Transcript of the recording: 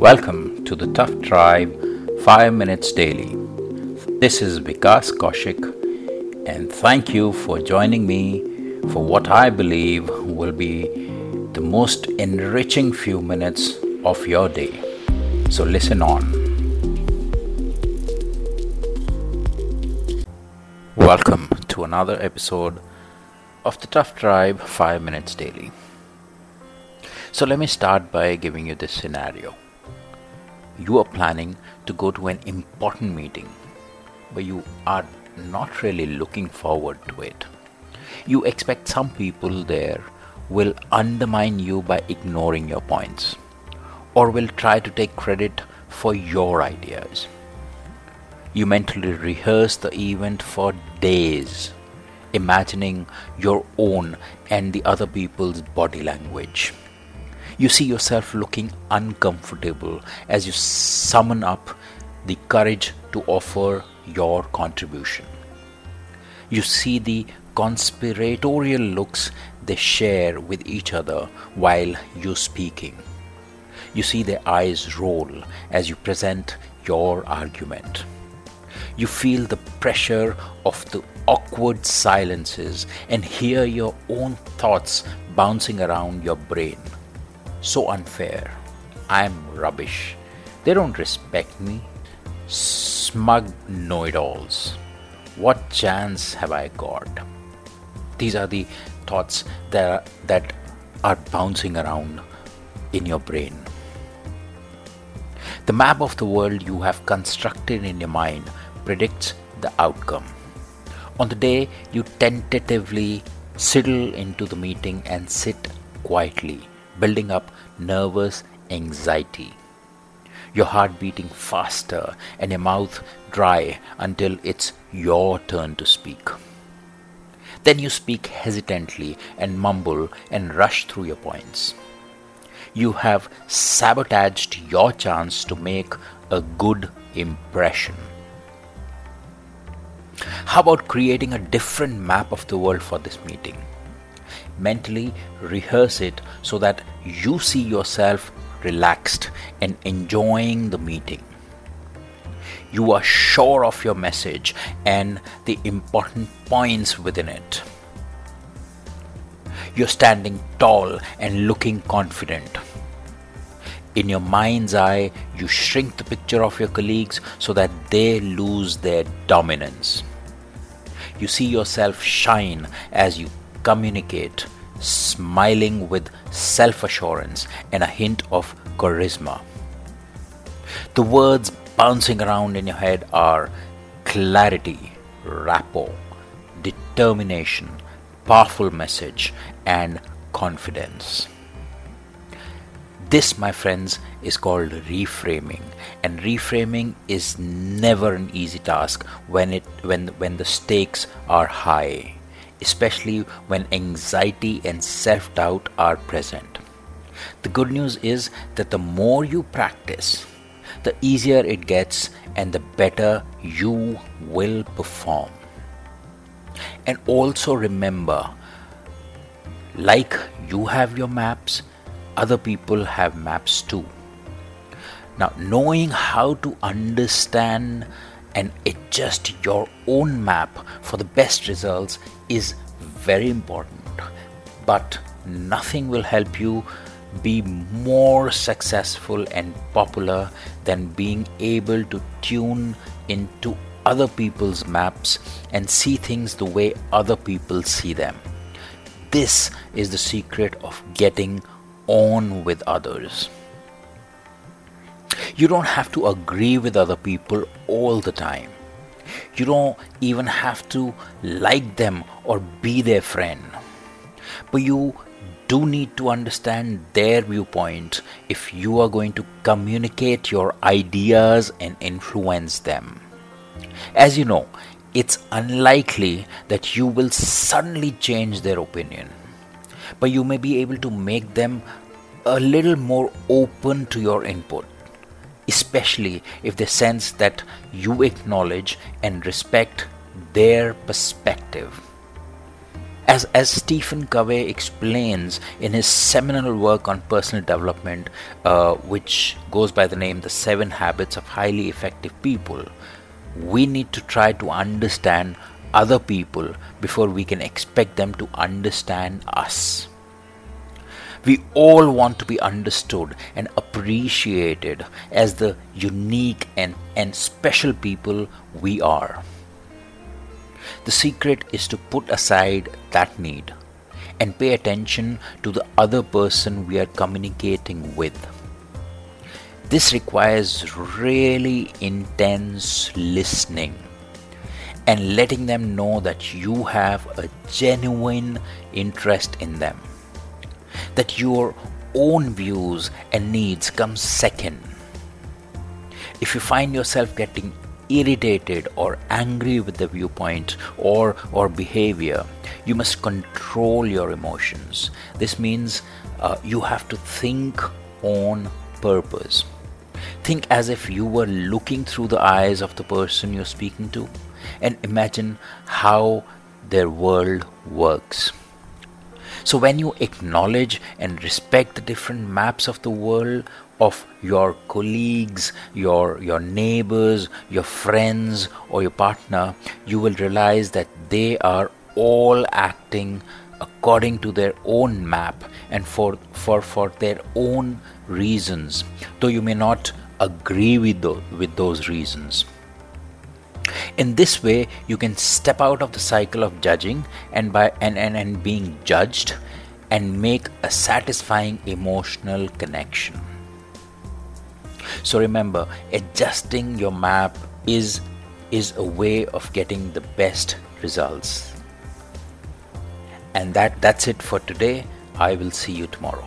Welcome to the Tough Tribe 5 Minutes Daily. This is Vikas Kaushik, and thank you for joining me for what I believe will be the most enriching few minutes of your day. So, listen on. Welcome to another episode of the Tough Tribe 5 Minutes Daily. So, let me start by giving you this scenario you are planning to go to an important meeting, but you are not really looking forward to it. You expect some people there will undermine you by ignoring your points or will try to take credit for your ideas. You mentally rehearse the event for days, imagining your own and the other people's body language you see yourself looking uncomfortable as you summon up the courage to offer your contribution. You see the conspiratorial looks they share with each other while you are speaking. You see their eyes roll as you present your argument. You feel the pressure of the awkward silences and hear your own thoughts bouncing around your brain so unfair. I'm rubbish. They don't respect me. Smug know it alls. What chance have I got? These are the thoughts that are, that are bouncing around in your brain. The map of the world you have constructed in your mind predicts the outcome. On the day you tentatively sidle into the meeting and sit quietly, building up nervous anxiety. Your heart beating faster and your mouth dry until it's your turn to speak. Then you speak hesitantly and mumble and rush through your points. You have sabotaged your chance to make a good impression. How about creating a different map of the world for this meeting? Mentally rehearse it so that you see yourself relaxed and enjoying the meeting. You are sure of your message and the important points within it. You're standing tall and looking confident. In your mind's eye, you shrink the picture of your colleagues so that they lose their dominance. You see yourself shine as you communicate, smiling with self assurance and a hint of charisma. The words bouncing around in your head are clarity, rapport, determination, powerful message, and confidence. This, my friends, is called reframing, and reframing is never an easy task when it when when the stakes are high especially when anxiety and self doubt are present. The good news is that the more you practice, the easier it gets and the better you will perform. And also remember, like you have your maps, other people have maps too. Now, knowing how to understand and adjust your own map for the best results is very important. But nothing will help you be more successful and popular than being able to tune into other people's maps and see things the way other people see them. This is the secret of getting on with others. You don't have to agree with other people all the time. You don't even have to like them or be their friend. But you do need to understand their viewpoint if you are going to communicate your ideas and influence them. As you know, it's unlikely that you will suddenly change their opinion, but you may be able to make them a little more open to your input especially if they sense that you acknowledge and respect their perspective. As, as Stephen Covey explains in his seminal work on personal development, uh, which goes by the name The Seven Habits of Highly Effective People, we need to try to understand other people before we can expect them to understand us. We all want to be understood and appreciated as the unique and, and special people we are. The secret is to put aside that need and pay attention to the other person we are communicating with. This requires really intense listening and letting them know that you have a genuine interest in them, that your own views and needs come second. If you find yourself getting irritated or angry with the viewpoint or or behavior you must control your emotions. This means uh, you have to think on purpose. Think as if you were looking through the eyes of the person you're speaking to and imagine how their world works so when you acknowledge and respect the different maps of the world of your colleagues, your your neighbors, your friends or your partner, you will realize that they are all acting according to their own map and for for for their own reasons. Though you may not agree with those, with those reasons in this way you can step out of the cycle of judging and by and, and, and being judged and make a satisfying emotional connection so remember, adjusting your map is is a way of getting the best results. And that that's it for today. I will see you tomorrow.